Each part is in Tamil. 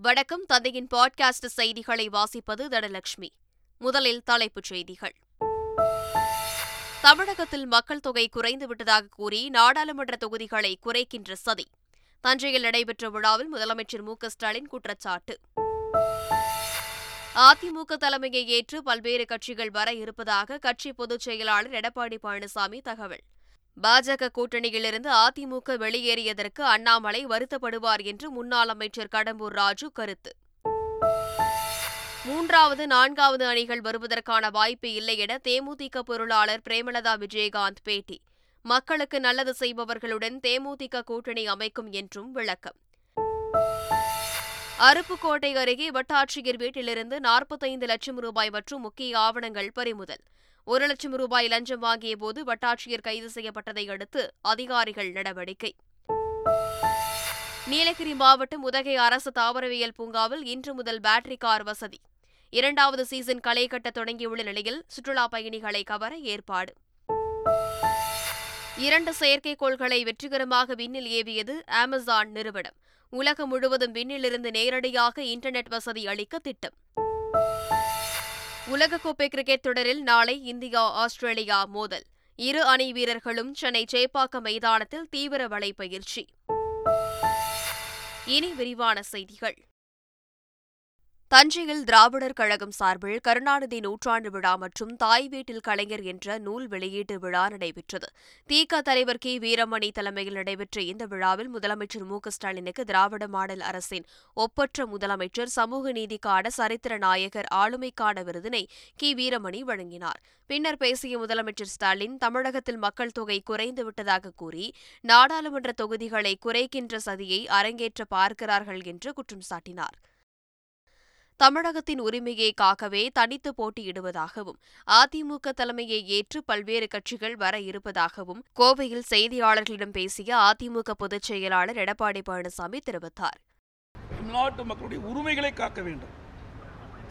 வணக்கம். தந்தையின் பாட்காஸ்ட் செய்திகளை வாசிப்பது தனலட்சுமி. முதலில் தலைப்புச் செய்திகள். தமிழகத்தில் மக்கள் தொகை குறைந்துவிட்டதாக கூறி நாடாளுமன்ற தொகுதிகளை குறைக்கின்ற சதி. தஞ்சையில் நடைபெற்ற விழாவில் முதலமைச்சர் மு ஸ்டாலின் குற்றச்சாட்டு. அதிமுக தலைமையை ஏற்று பல்வேறு கட்சிகள் வர இருப்பதாக கட்சி பொதுச் செயலாளர் எடப்பாடி பழனிசாமி தகவல். பாஜக கூட்டணியிலிருந்து அதிமுக வெளியேறியதற்கு அண்ணாமலை வருத்தப்படுவார் என்று முன்னாள் அமைச்சர் கடம்பூர் ராஜு கருத்து. மூன்றாவது நான்காவது அணிகள் வருவதற்கான வாய்ப்பு இல்லை என தேமுதிக பொருளாளர் பிரேமலதா விஜயகாந்த் பேட்டி. மக்களுக்கு நல்லது செய்பவர்களுடன் தேமுதிக கூட்டணி அமைக்கும் என்றும் விளக்கம். அருப்புக்கோட்டை அருகே வட்டாட்சியர் வீட்டிலிருந்து நாற்பத்தைந்து லட்சம் ரூபாய் மற்றும் முக்கிய ஆவணங்கள் பறிமுதல். ஒரு லட்சம் ரூபாய் லஞ்சம் வாங்கிய போது வட்டாட்சியர் கைது செய்யப்பட்டதை அடுத்து அதிகாரிகள் நடவடிக்கை. நீலகிரி மாவட்டம் உதகை அரசு தாவரவியல் பூங்காவில் இன்று முதல் பேட்டரி கார் வசதி. இரண்டாவது சீசன் களை கட்ட தொடங்கியுள்ள நிலையில் சுற்றுலா பயணிகளை கவர ஏற்பாடு. இரண்டு செயற்கைக்கோள்களை வெற்றிகரமாக விண்ணில் ஏவியது அமேசான் நிறுவனம். உலகம் முழுவதும் விண்ணிலிருந்து நேரடியாக இன்டர்நெட் வசதி அளிக்க திட்டம். உலகக்கோப்பை கிரிக்கெட் தொடரில் நாளை இந்தியா ஆஸ்திரேலியா மோதல். இரு அணி வீரர்களும் சென்னை சேப்பாக்கம் மைதானத்தில் தீவிர வலைப்பயிற்சி. இனி விரிவான செய்திகள். தஞ்சையில் திராவிடர் கழகம் சார்பில் கருணாநிதி நூற்றாண்டு விழா மற்றும் தாய் வீட்டில் கலைஞர் என்ற நூல் வெளியீட்டு விழா நடைபெற்றது. திக தலைவர் கி. வீரமணி தலைமையில் நடைபெற்ற இந்த விழாவில் முதலமைச்சர் மு. ஸ்டாலினுக்கு திராவிட மாடல் அரசின் ஒப்பற்ற முதலமைச்சர் சமூக நீதிக்கான சரித்திர நாயகர் ஆளுமைக்கான விருதினை கி. வீரமணி வழங்கினார். பின்னர் பேசிய முதலமைச்சர் ஸ்டாலின் தமிழகத்தில் மக்கள் தொகை குறைந்துவிட்டதாக கூறி நாடாளுமன்ற தொகுதிகளை குறைக்கின்ற சதியை அரங்கேற்ற பார்க்கிறார்கள் என்று குற்றம் சாட்டினார். தமிழகத்தின் உரிமையை காக்கவே தனித்து போட்டியிடுவதாகவும் அதிமுக தலைமையை ஏற்று பல்வேறு கட்சிகள் வர இருப்பதாகவும் கோவையில் செய்தியாளர்களிடம் பேசிய அதிமுக பொதுச் செயலாளர் எடப்பாடி பழனிசாமி தெரிவித்தார். தமிழ்நாட்டு மக்களுடைய உரிமைகளை காக்க வேண்டும்.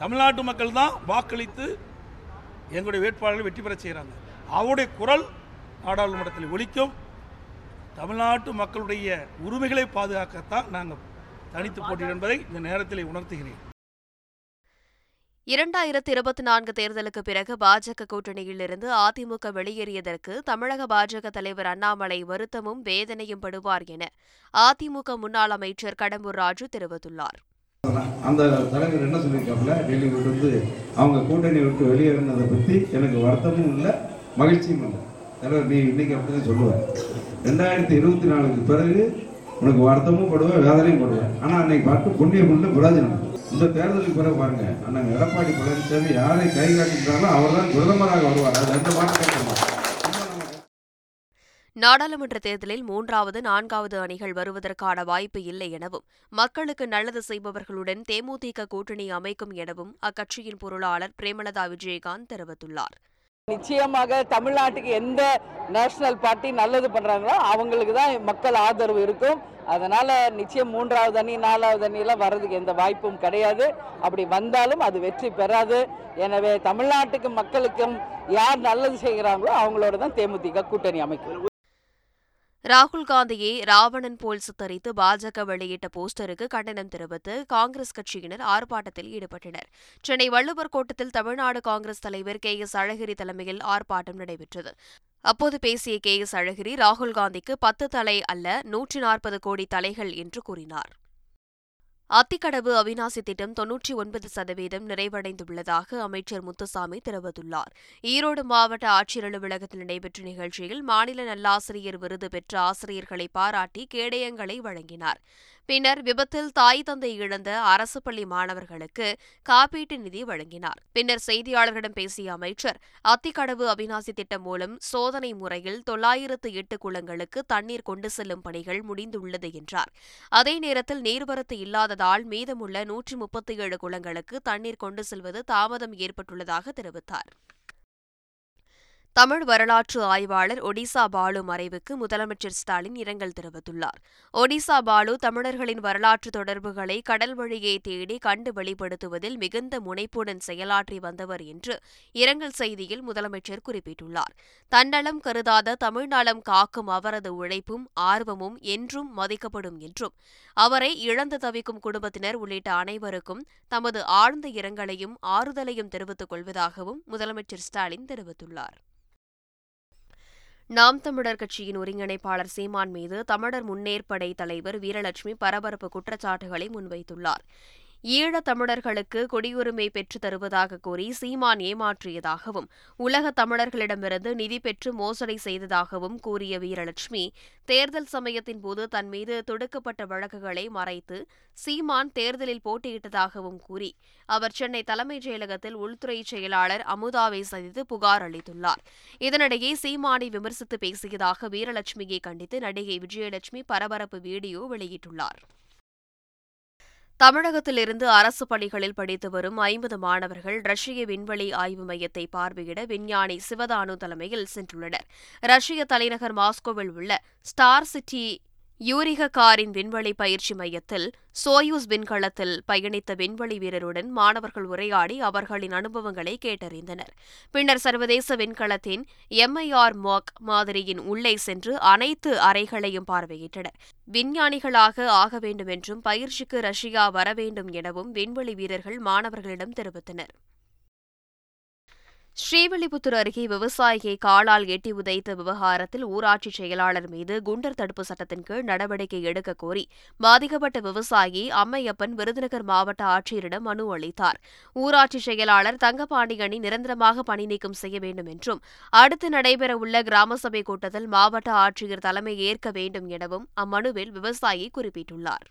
தமிழ்நாட்டு மக்கள் தான் வாக்களித்து எங்களுடைய வேட்பாளர்கள் வெற்றி பெற செய்கிறாங்க. அவருடைய குரல் நாடாளுமன்றத்தில் ஒழிக்கும் தமிழ்நாட்டு மக்களுடைய உரிமைகளை பாதுகாக்கத்தான் நாங்கள் தனித்து போட்டியிடும் என்பதை இந்த நேரத்தில் உணர்த்துகிறேன். இரண்டாயிரத்தி இருபத்தி நான்கு தேர்தலுக்கு பிறகு பாஜக கூட்டணியிலிருந்து அதிமுக வெளியேறியதற்கு தமிழக பாஜக தலைவர் அண்ணாமலை வருத்தமும் வேதனையும் படுவார் என அதிமுக முன்னாள் அமைச்சர் கடம்பூர் ராஜு தெரிவித்துள்ளார். அந்த தலைவர் என்ன சொல்லியிருக்காப்புல? டெல்லி விட்டு அவங்க கூட்டணி விட்டு வெளியேறினதை பற்றி எனக்கு வருத்தமும் இல்லை மகிழ்ச்சியும் இல்லை. தலைவர் நீ இன்னைக்கு அப்படிதான் சொல்லுவேன் ரெண்டாயிரத்தி இருபத்தி நாலுக்கு பிறகு உனக்கு வருத்தமும் படுவேன் வேதனையும் படுவேன். ஆனால் அன்னைக்கு பார்த்து புண்ணியம் உண்டு பிரயோஜனம். இந்த தேர்தலுக்கு பிறகு பாருங்க அண்ணன் எடப்பாடி பழனிசாமி யாரை கை காட்டுகிறாரோ அவர் தான் பிரதமராக வருவார். அது ரெண்டு மாற்றம் நாடாளுமன்ற தேர்தலில் மூன்றாவது நான்காவது அணிகள் வருவதற்கான வாய்ப்பு இல்லை எனவும் மக்களுக்கு நல்லது செய்பவர்களுடன் தேமுதிக கூட்டணி அமைக்கும் எனவும் அக்கட்சியின் பொருளாளர் பிரேமலதா விஜயகாந்த் தெரிவித்துள்ளார். நிச்சயமாக தமிழ்நாட்டுக்கு எந்த நேஷனல் பார்ட்டி நல்லது பண்றாங்களோ அவங்களுக்கு தான் மக்கள் ஆதரவு இருக்கும். அதனால நிச்சயம் மூன்றாவது அணி நாலாவது அணியெல்லாம் வர்றதுக்கு எந்த வாய்ப்பும் கிடையாது. அப்படி வந்தாலும் அது வெற்றி பெறாது. எனவே தமிழ்நாட்டுக்கு மக்களுக்கும் யார் நல்லது செய்கிறாங்களோ அவங்களோட தான் தேமுதிக கூட்டணி அமைக்கும். ராகுல் காந்தியை ராவணன் போல் சித்தரித்து பாஜக வெளியிட்ட போஸ்டருக்கு கண்டனம் தெரிவித்து காங்கிரஸ் கட்சியினர் ஆர்ப்பாட்டத்தில் ஈடுபட்டனர். சென்னை வள்ளுவர் கோட்டத்தில் தமிழ்நாடு காங்கிரஸ் தலைவர் கே எஸ் அழகிரி தலைமையில் ஆர்ப்பாட்டம் நடைபெற்றது. அப்போது பேசிய கே எஸ் அழகிரி ராகுல் காந்திக்கு பத்து தலை அல்ல நூற்றி நாற்பது கோடி தலைகள் என்று கூறினார். அத்திக்கடவு அவிநாசி திட்டம் தொன்னூற்றி ஒன்பது சதவீதம் நிறைவடைந்துள்ளதாக அமைச்சர் முத்துசாமி தெரிவித்துள்ளார். ஈரோடு மாவட்ட ஆட்சியர் அலுவலகத்தில் நடைபெற்ற நிகழ்ச்சியில் மாநில நல்லாசிரியர் விருது பெற்ற ஆசிரியர்களை பாராட்டி கேடயங்களை வழங்கினார். பின்னர் விபத்தில் தாய் தந்தை இழந்த அரசு பள்ளி மாணவர்களுக்கு காப்பீட்டு நிதி வழங்கினார். பின்னர் செய்தியாளர்களிடம் பேசிய அமைச்சர் அத்திக்கடவு அவிநாசி திட்டம் மூலம் சோதனை முறையில் தொள்ளாயிரத்து எட்டு குளங்களுக்கு தண்ணீர் கொண்டு செல்லும் பணிகள் முடிந்துள்ளது என்றார். அதே நேரத்தில் நீர்வரத்து இல்லாததால் மீதமுள்ள நூற்றி முப்பத்தி ஏழு குளங்களுக்கு தண்ணீர் கொண்டு செல்வது தாமதம் ஏற்பட்டுள்ளதாக தெரிவித்தார். தமிழ் வரலாற்று ஆய்வாளர் ஒடிசா பாலு மறைவுக்கு முதலமைச்சர் ஸ்டாலின் இரங்கல் தெரிவித்துள்ளார். ஒடிசா பாலு தமிழர்களின் வரலாற்று தொடர்புகளை கடல் வழியை தேடி கண்டு வெளிப்படுத்துவதில் மிகுந்த முனைப்புடன் செயலாற்றி வந்தவர் என்று இரங்கல் செய்தியில் முதலமைச்சர் குறிப்பிட்டுள்ளார். தன்னலம் கருதாத தமிழ்நலம் காக்கும் அவரது உழைப்பும் ஆர்வமும் என்றும் மதிக்கப்படும் என்றும் அவரை இழந்து தவிக்கும் குடும்பத்தினர் உள்ளிட்ட அனைவருக்கும் தமது ஆழ்ந்த இரங்கலையும் ஆறுதலையும் தெரிவித்துக் கொள்வதாகவும் முதலமைச்சர் ஸ்டாலின் தெரிவித்துள்ளார். நாம் தமிழர் கட்சியின் ஒருங்கிணைப்பாளர் சீமான் மீது தமிழர் முன்னேற்படை தலைவர் வீரலட்சுமி பரபரப்பு குற்றச்சாட்டுகளை முன்வைத்துள்ளார். ஈழத் தமிழர்களுக்கு குடியுரிமை பெற்றுத் தருவதாக கூறி சீமான் ஏமாற்றியதாகவும் உலக தமிழர்களிடமிருந்து நிதி பெற்று மோசடி செய்ததாகவும் கூறிய வீரலட்சுமி தேர்தல் சமயத்தின் போது தன் மீது தொடுக்கப்பட்ட வழக்குகளை மறைத்து சீமான் தேர்தலில் போட்டியிட்டதாகவும் கூறி அவர் சென்னை தலைமைச் செயலகத்தில் உள்துறை செயலாளர் அமுதாவை சந்தித்து புகார் அளித்துள்ளார். இதனிடையே சீமானை விமர்சித்து பேசியதாக வீரலட்சுமியை கண்டித்து நடிகை விஜயலட்சுமி பரபரப்பு வீடியோ வெளியிட்டுள்ளார். தமிழகத்திலிருந்து அரசு பணிகளில் படித்து வரும் ஐம்பது மாணவர்கள் ரஷ்ய விண்வெளி ஆய்வு மையத்தை பார்வையிட விஞ்ஞானி சிவதானு தலைமையில் சென்றுள்ளனர். ரஷ்ய தலைநகர் மாஸ்கோவில் உள்ள ஸ்டார் சிட்டி யூரிக காரின் விண்வெளி பயிற்சி மையத்தில் சோயூஸ் விண்கலத்தில் பயணித்த விண்வெளி வீரருடன் மாணவர்கள் உரையாடி அவர்களின் அனுபவங்களை கேட்டறிந்தனர். பின்னர் சர்வதேச விண்கலத்தின் எம்ஐஆர் மாக் மாதிரியின் உள்ளே சென்று அனைத்து அறைகளையும் பார்வையிட்டனர். விஞ்ஞானிகளாக ஆக வேண்டும் என்றும் பயிற்சிக்கு ரஷ்யா வர வேண்டும் எனவும் விண்வெளி வீரர்கள் மாணவர்களிடம் தெரிவித்தனர். ஸ்ரீவில்லிபுத்தூர் அருகே விவசாயியை காலால் எட்டி உதைத்த விவகாரத்தில் ஊராட்சி செயலாளர் மீது குண்டர் தடுப்பு சட்டத்தின் கீழ் நடவடிக்கை எடுக்க கோரி பாதிக்கப்பட்ட விவசாயி அம்மையப்பன் விருதுநகர் மாவட்ட ஆட்சியரிடம் மனு அளித்தார். ஊராட்சி செயலாளர் தங்கபாண்டியனை நிரந்தரமாக பணி நீக்கம் செய்ய வேண்டும் என்றும் அடுத்து நடைபெறவுள்ள கிராம சபை கூட்டத்தில் மாவட்ட ஆட்சியர் தலைமை ஏற்க வேண்டும் எனவும் அம்மனுவில் விவசாயி குறிப்பிட்டுள்ளார்.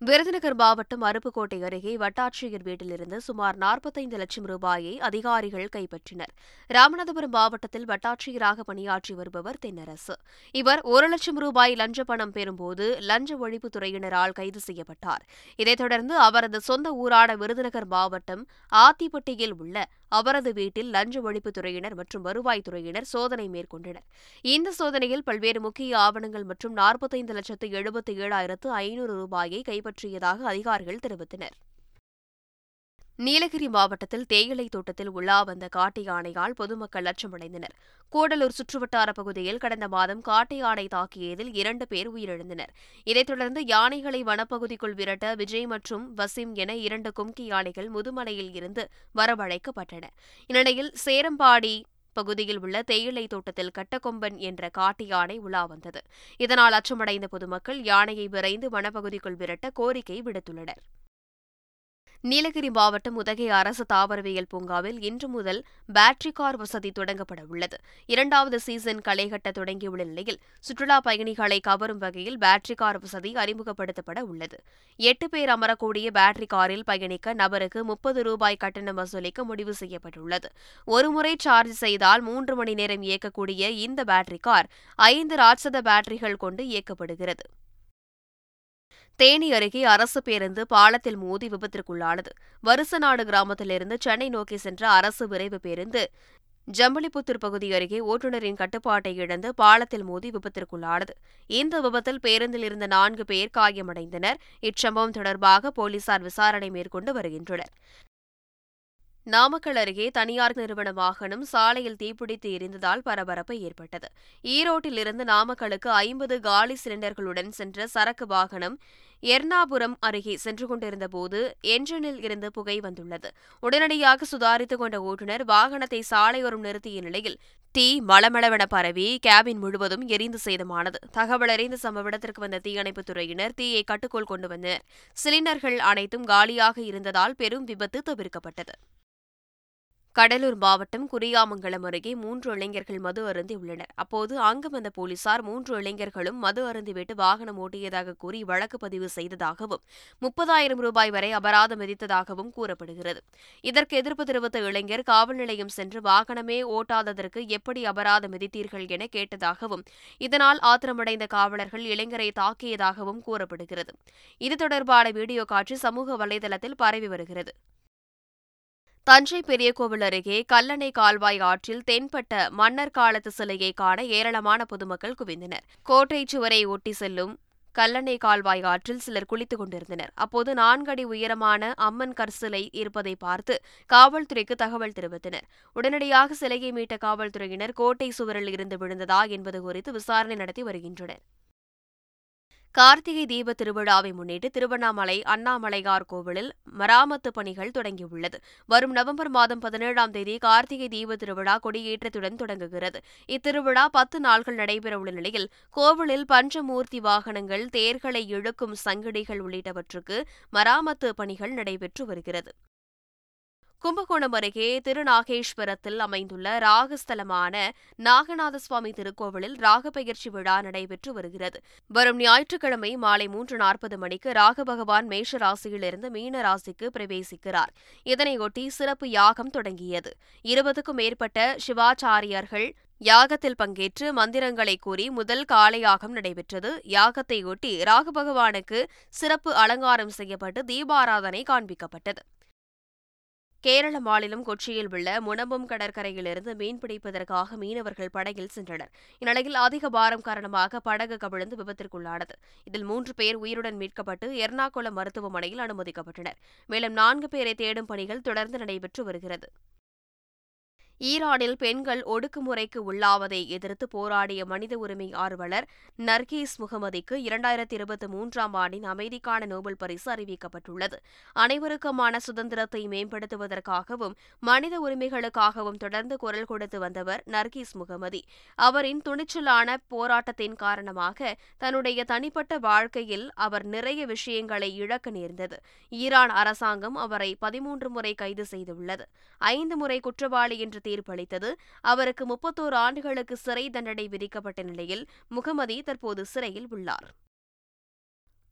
விருதுநகர் மாவட்டம் அருப்புக்கோட்டை அருகே வட்டாட்சியர் வீட்டிலிருந்து சுமார் நாற்பத்தைந்து லட்சம் ரூபாயை அதிகாரிகள் கைப்பற்றினர். ராமநாதபுரம் மாவட்டத்தில் வட்டாட்சியராக பணியாற்றி வருபவர் தென்னரசு. இவர் ஒரு லட்சம் ரூபாய் லஞ்ச பணம் பெறும்போது லஞ்ச ஒழிப்புத் துறையினரால் கைது செய்யப்பட்டார். இதைத் தொடர்ந்து அவரது சொந்த ஊரான விருதுநகர் மாவட்டம் ஆத்திப்பட்டியில் உள்ள அவரது வீட்டில் லஞ்ச ஒழிப்புத் துறையினர் மற்றும் வருவாய்த்துறையினர் சோதனை மேற்கொண்டனர். இந்த சோதனையில் பல்வேறு முக்கிய ஆவணங்கள் மற்றும் நாற்பத்தைந்து லட்சத்து எழுபத்தி ஏழாயிரத்து ஐநூறு ரூபாயை கைப்பற்றியதாக அதிகாரிகள் தெரிவித்தனர். நீலகிரி மாவட்டத்தில் தேயிலை தோட்டத்தில் உலா வந்த காட்டு யானையால் பொதுமக்கள் அச்சமடைந்தனர். கூடலூர் சுற்றுவட்டார பகுதியில் கடந்த மாதம் காட்டு யானை தாக்கியதில் இரண்டு பேர் உயிரிழந்தனர். இதைத் தொடர்ந்து யானைகளை வனப்பகுதிக்குள் விரட்ட விஜய் மற்றும் வசிம் என இரண்டு கும்கி யானைகள் முதுமலையில் இருந்து வரவழைக்கப்பட்டன. இந்நிலையில் சேரம்பாடி பகுதியில் உள்ள தேயிலை தோட்டத்தில் கட்டக்கொம்பன் என்ற காட்டு யானை உலா வந்தது. இதனால் அச்சமடைந்த பொதுமக்கள் யானையை விரைந்து வனப்பகுதிக்குள் விரட்ட கோரிக்கை விடுத்துள்ளனர். நீலகிரி மாவட்டம் உதகை அரசு தாவரவியல் பூங்காவில் இன்று முதல் பேட்டரி கார் வசதி தொடங்கப்பட உள்ளது. இரண்டாவது சீசன் களைகட்ட தொடங்கியுள்ள நிலையில் சுற்றுலா பயணிகளை கவரும் வகையில் பேட்டரி கார் வசதி அறிமுகப்படுத்தப்பட உள்ளது. எட்டு பேர் அமரக்கூடிய பேட்டரி காரில் பயணிக்க நபருக்கு முப்பது ரூபாய் கட்டணம் வசூலிக்க முடிவு செய்யப்பட்டுள்ளது. ஒருமுறை சார்ஜ் செய்தால் மூன்று மணி நேரம் இயக்கக்கூடிய இந்த பேட்டரி கார் ஐந்து ராட்சத பேட்டரிகள் கொண்டு இயக்கப்படுகிறது. தேனி அருகே அரசு பேருந்து பாலத்தில் மோதி விபத்திற்குள்ளானது. வருசநாடு கிராமத்திலிருந்து சென்னை நோக்கி சென்ற அரசு விரைவு பேருந்து ஜம்பளிபுத்தூர் பகுதி அருகே ஓட்டுநரின் கட்டுப்பாட்டை இழந்து பாலத்தில் மோதி விபத்திற்குள்ளானது. இந்த விபத்தில் பேருந்தில் இருந்த நான்கு பேர் காயமடைந்தனர். இச்சம்பவம் தொடர்பாக போலீசார் விசாரணை மேற்கொண்டு வருகின்றனர். நாமக்கல் அருகே தனியார் நிறுவன வாகனம் சாலையில் தீப்பிடித்து எரிந்ததால் பரபரப்பு ஏற்பட்டது. ஈரோட்டிலிருந்து நாமக்கலுக்கு ஐம்பது காலி சிலிண்டர்களுடன் சென்ற சரக்கு வாகனம் எர்ணாபுரம் அருகே சென்று கொண்டிருந்தபோது என்ஜினில் இருந்து புகை வந்துள்ளது. உடனடியாக சுதாரித்துக் கொண்ட ஓட்டுநர் வாகனத்தை சாலையோரம் நிறுத்திய நிலையில் தீ மளமளவென பரவி கேபின் முழுவதும் எரிந்து சேதமானது. தகவல் அறிந்த சம்பவ இடத்திற்கு வந்த தீயணைப்புத் துறையினர் தீயை கட்டுக்குள் கொண்டு வந்தனர். சிலிண்டர்கள் அனைத்தும் காலியாக இருந்ததால் பெரும் விபத்து தவிர்க்கப்பட்டது. கடலூர் மாவட்டம் குறியாமங்கலம் அருகே மூன்று இளைஞர்கள் மது அருந்தியுள்ளனர் அப்போது அங்கு வந்த போலீசார் மூன்று இளைஞர்களும் மது அருந்திவிட்டு வாகனம் ஓட்டியதாக கூறி வழக்கு பதிவு செய்ததாகவும் முப்பதாயிரம் ரூபாய் வரை அபராதம் விதித்ததாகவும் கூறப்படுகிறது. இதற்கு எதிர்ப்பு தெரிவித்த இளைஞர் காவல் நிலையம் சென்று வாகனமே ஓட்டாததற்கு எப்படி அபராதம் விதித்தீர்கள் என கேட்டதாகவும் இதனால் ஆத்திரமடைந்த காவலர்கள் இளைஞரை தாக்கியதாகவும் கூறப்படுகிறது. இது தொடர்பான வீடியோ காட்சி சமூக வலைதளத்தில் பரவி வருகிறது. தஞ்சை பெரியகோவில் அருகே கல்லணை கால்வாய் ஆற்றில் தென்பட்ட மன்னர் காலத்து சிலையை காண ஏராளமான பொதுமக்கள் குவிந்தனர். கோட்டை சுவரை ஒட்டி செல்லும் கல்லணை கால்வாய் ஆற்றில் சிலர் குளித்துக் கொண்டிருந்தனர். அப்போது நான்கு அடி உயரமான அம்மன் கற்சிலை இருப்பதை பார்த்து காவல்துறைக்கு தகவல் தெரிவித்தனர். உடனடியாக சிலையை மீட்ட காவல்துறையினர் கோட்டை சுவரில் இருந்து விழுந்ததா என்பது குறித்து விசாரணை நடத்தி வருகின்றனர். கார்த்திகை தீப திருவிழாவை முன்னிட்டு திருவண்ணாமலை அண்ணாமலையார் கோவிலில் மராமத்து பணிகள் தொடங்கியுள்ளது. வரும் நவம்பர் மாதம் பதினேழாம் தேதி கார்த்திகை தீப திருவிழா கொடியேற்றத்துடன் தொடங்குகிறது. இத்திருவிழா பத்து நாள்கள் நடைபெறவுள்ள நிலையில் கோவிலில் பஞ்சமூர்த்தி வாகனங்கள் தேர்களை இழுக்கும் சங்கிடிகள் உள்ளிட்டவற்றுக்கு மராமத்து பணிகள் நடைபெற்று வருகிறது. கும்பகோணம் அருகே திருநாகேஸ்வரத்தில் அமைந்துள்ள ராகஸ்தலமான நாகநாத சுவாமி திருக்கோவிலில் ராகபெயர்ச்சி விழா நடைபெற்று வருகிறது. வரும் ஞாயிற்றுக்கிழமை மாலை மூன்று நாற்பது மணிக்கு ராக பகவான் மேஷ ராசியிலிருந்து மீன ராசிக்கு பிரவேசிக்கிறார். இதனையொட்டி சிறப்பு யாகம் தொடங்கியது. இருபதுக்கும் மேற்பட்ட சிவாச்சாரியர்கள் யாகத்தில் பங்கேற்று மந்திரங்களை கூறி முதல் காலையாகம் நடைபெற்றது. யாகத்தையொட்டி ராகு பகவானுக்கு சிறப்பு அலங்காரம் செய்யப்பட்டு தீபாராதனை காண்பிக்கப்பட்டது. கேரள மாநிலம் கொச்சியில் உள்ள முனம்பும் கடற்கரையிலிருந்து மீன்பிடிப்பதற்காக மீனவர்கள் படகில் சென்றனர். இந்நிலையில் அதிக பாரம் காரணமாக படகு கவிழ்ந்து விபத்திற்குள்ளானது. இதில் மூன்று பேர் உயிருடன் மீட்கப்பட்டு எர்ணாகுளம் மருத்துவமனையில் அனுமதிக்கப்பட்டனர். மேலும் நான்கு பேரை தேடும் பணிகள் தொடர்ந்து நடைபெற்று வருகிறது. ஈரானில் பெண்கள் ஒடுக்குமுறைக்கு உள்ளாவதை எதிர்த்து போராடிய மனித உரிமை ஆர்வலர் நர்கீஸ் முகமதிக்கு இரண்டாயிரத்தி இருபத்தி மூன்றாம் ஆண்டின் அமைதிக்கான நோபல் பரிசு அறிவிக்கப்பட்டுள்ளது. அனைவருக்குமான சுதந்திரத்தை மேம்படுத்துவதற்காகவும் மனித உரிமைகளுக்காகவும் தொடர்ந்து குரல் கொடுத்து வந்தவர் நர்கீஸ் முகமதி. அவரின் துணிச்சலான போராட்டத்தின் காரணமாக தன்னுடைய தனிப்பட்ட வாழ்க்கையில் அவர் நிறைய விஷயங்களை இழக்க நேர்ந்தது. ஈரான் அரசாங்கம் அவரை பதிமூன்று முறை கைது செய்துள்ளது. ஐந்து முறை குற்றவாளி என்று தீர்ப்பளித்தது. அவருக்கு முப்பத்தோரு ஆண்டுகளுக்கு சிறை தண்டனை விதிக்கப்பட்ட நிலையில் முகமதி தற்போது சிறையில் உள்ளார்.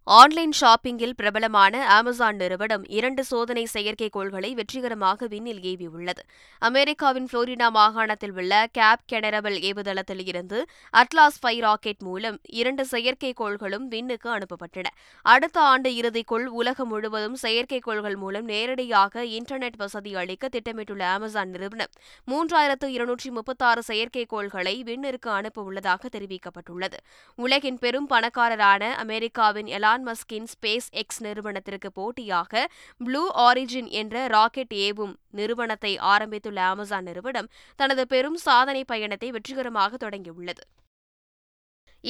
ஆன்லைன் ஷாப்பிங்கில் பிரபலமான அமேசான் நிறுவனம் இரண்டு சோதனை செயற்கைக்கோள்களை வெற்றிகரமாக விண்ணில் ஏவியுள்ளது. அமெரிக்காவின் புளோரிடா மாகாணத்தில் உள்ள கேப் கெனரபல் ஏவுதளத்தில் இருந்து அட்லாஸ் ஃபை ராக்கெட் மூலம் இரண்டு செயற்கைக்கோள்களும் விண்ணுக்கு அனுப்பப்பட்டன. அடுத்த ஆண்டு இறுதிக்குள் உலகம் முழுவதும் செயற்கைக்கோள்கள் மூலம் நேரடியாக இன்டர்நெட் வசதி அளிக்க திட்டமிட்டுள்ள அமேசான் நிறுவனம் மூன்றாயிரத்து இருநூற்றி முப்பத்தாறு செயற்கைக்கோள்களை விண்ணிற்கு அனுப்ப உள்ளதாக தெரிவிக்கப்பட்டுள்ளது. உலகின் பெரும் பணக்காரரான அமெரிக்காவின் எலான் மஸ்கின் ஸ்பேஸ் எக்ஸ் நிறுவனத்திற்கு போட்டியாக ப்ளூ ஆரிஜின் என்ற ராக்கெட் ஏவும் நிறுவனத்தை ஆரம்பித்துள்ள அமேசான் நிறுவனம் தனது பெரும் சாதனை பயணத்தை வெற்றிகரமாக தொடங்கியுள்ளது.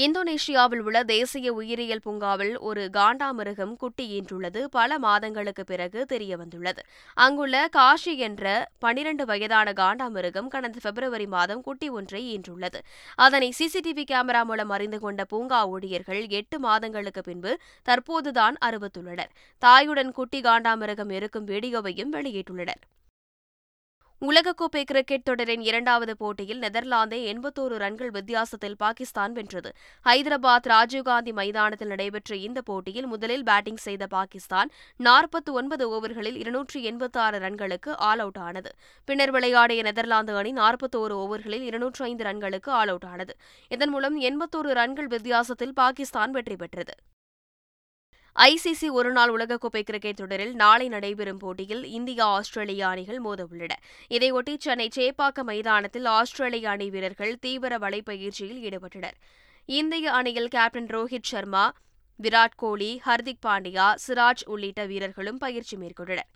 இந்தோனேஷியாவில் உள்ள தேசிய உயிரியல் பூங்காவில் ஒரு காண்டாமிருகம் குட்டி ஈன்றுள்ளது. பல மாதங்களுக்கு பிறகு தெரியவந்துள்ளது. அங்குள்ள காஷி என்ற பனிரண்டு வயதான காண்டாமிருகம் கடந்த பிப்ரவரி மாதம் குட்டி ஒன்றை ஈன்றுள்ளது. அதனை சிசிடிவி கேமரா மூலம் அறிந்து கொண்ட பூங்கா ஊழியர்கள் எட்டு மாதங்களுக்கு பின்பு தற்போதுதான் அறிவித்துள்ளனர் தாயுடன் குட்டி காண்டாமிருகம் இருக்கும் வீடியோவையும் வெளியிட்டுள்ளனர். உலகக்கோப்பை கிரிக்கெட் தொடரின் இரண்டாவது போட்டியில் நெதர்லாந்தை எண்பத்தோரு ரன்கள் வித்தியாசத்தில் பாகிஸ்தான் வென்றது. ஹைதராபாத் ராஜீவ்காந்தி மைதானத்தில் நடைபெற்ற இந்த போட்டியில் முதலில் பேட்டிங் செய்த பாகிஸ்தான் நாற்பத்தி ஒன்பது ஓவர்களில் இருநூற்றி எண்பத்தி ஆறு ரன்களுக்கு ஆல் அவுட் ஆனது. பின்னர் விளையாடிய நெதர்லாந்து அணி நாற்பத்தோரு ஓவர்களில் இருநூற்றி ஐந்து ரன்களுக்கு ஆல் அவுட் ஆனது. இதன் மூலம் எண்பத்தோரு ரன்கள் வித்தியாசத்தில் பாகிஸ்தான் வெற்றி பெற்றது. ஐசிசி ஒருநாள் உலகக்கோப்பை கிரிக்கெட் தொடரில் நாளை நடைபெறும் போட்டியில் இந்தியா ஆஸ்திரேலியா அணிகள் மோதவுள்ளன. இதையொட்டி சென்னை சேப்பாக்கம் மைதானத்தில் ஆஸ்திரேலிய அணி வீரர்கள் தீவிர வலைப்பயிற்சியில் ஈடுபட்டனர். இந்திய அணியில் கேப்டன் ரோஹித் சர்மா விராட் கோலி ஹர்திக் பாண்டியா சிராஜ் உள்ளிட்ட வீரர்களும் பயிற்சி மேற்கொண்டனர்.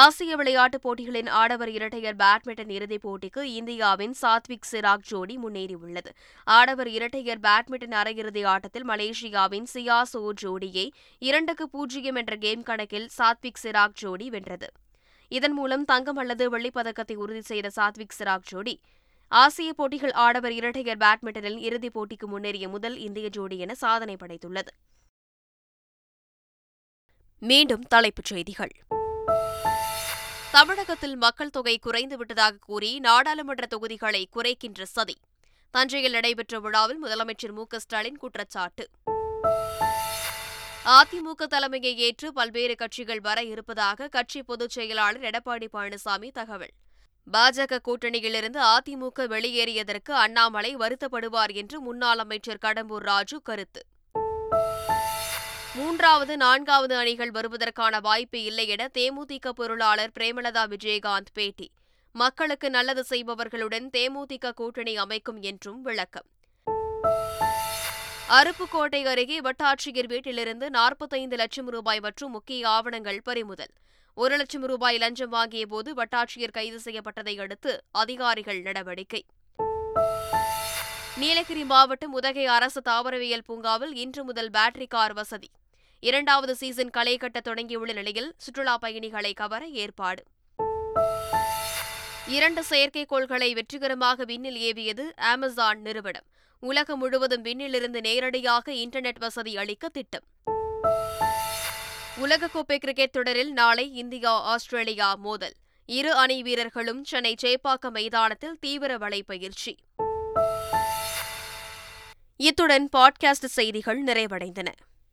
ஆசிய விளையாட்டுப் போட்டிகளின் ஆடவர் இரட்டையர் பேட்மிண்டன் இறுதிப் போட்டிக்கு இந்தியாவின் சாத்விக் சிராக் ஜோடி முன்னேறியுள்ளது. ஆடவர் இரட்டையர் பேட்மிண்டன் அரையிறுதி ஆட்டத்தில் மலேசியாவின் சியா சோ ஜோடியை இரண்டுக்கு பூஜ்ஜியம் என்ற கேம் கணக்கில் சாத்விக் சிராக் ஜோடி வென்றது. இதன் மூலம் தங்கம் அல்லது வெள்ளிப்பதக்கத்தை உறுதி செய்த சாத்விக் சிராக் ஜோடி ஆசிய போட்டிகள் ஆடவர் இரட்டையர் பேட்மிண்டனில் இறுதிப் போட்டிக்கு முன்னேறிய முதல் இந்திய ஜோடி என சாதனை படைத்துள்ளது. மீண்டும் தலைப்புச் செய்திகள். தமிழகத்தில் மக்கள் தொகை குறைந்துவிட்டதாக கூறி நாடாளுமன்ற தொகுதிகளை குறைக்கின்ற சதி. தஞ்சையில் நடைபெற்ற விழாவில் முதலமைச்சர் மு ஸ்டாலின் குற்றச்சாட்டு. அதிமுக தலைமையை ஏற்று பல்வேறு கட்சிகள் வர இருப்பதாக கட்சி பொதுச் செயலாளர் எடப்பாடி பழனிசாமி தகவல். பாஜக கூட்டணியிலிருந்து அதிமுக வெளியேறியதற்கு அண்ணாமலை வருத்தப்படுவார் என்று முன்னாள் அமைச்சர் கடம்பூர் ராஜு கருத்து. மூன்றாவது நான்காவது அணிகள் வருவதற்கான வாய்ப்பு இல்லை என தேமுதிக பொருளாளர் பிரேமலதா விஜயகாந்த் பேட்டி. மக்களுக்கு நல்லது செய்பவர்களுடன் தேமுதிக கூட்டணி அமைக்கும் என்றும் விளக்கம். அருப்புக்கோட்டை அருகே வட்டாட்சியர் வீட்டிலிருந்து நாற்பத்தைந்து லட்சம் ரூபாய் மற்றும் முக்கிய ஆவணங்கள் பறிமுதல். ஒரு லட்சம் ரூபாய் லஞ்சம் வாங்கிய போது வட்டாட்சியர் கைது செய்யப்பட்டதை அடுத்து அதிகாரிகள் நடவடிக்கை. நீலகிரி மாவட்டம் உதகை அரசு தாவரவியல் பூங்காவில் இன்று முதல் பேட்டரி கார் வசதி. இரண்டாவது சீசன் களை கட்ட தொடங்கியுள்ள நிலையில் சுற்றுலா பயணிகளை கவர ஏற்பாடு. இரண்டு செயற்கைக்கோள்களை வெற்றிகரமாக விண்ணில் ஏவியது அமேசான் நிறுவனம். உலகம் முழுவதும் விண்ணிலிருந்து நேரடியாக இன்டர்நெட் வசதி அளிக்க திட்டம். உலகக்கோப்பை கிரிக்கெட் தொடரில் நாளை இந்தியா ஆஸ்திரேலியா மோதல். இரு அணி வீரர்களும் சென்னை சேப்பாக்கம் மைதானத்தில் தீவிர வலைப்பயிற்சி. இத்துடன் பாட்காஸ்ட் செய்திகள் நிறைவடைந்தன.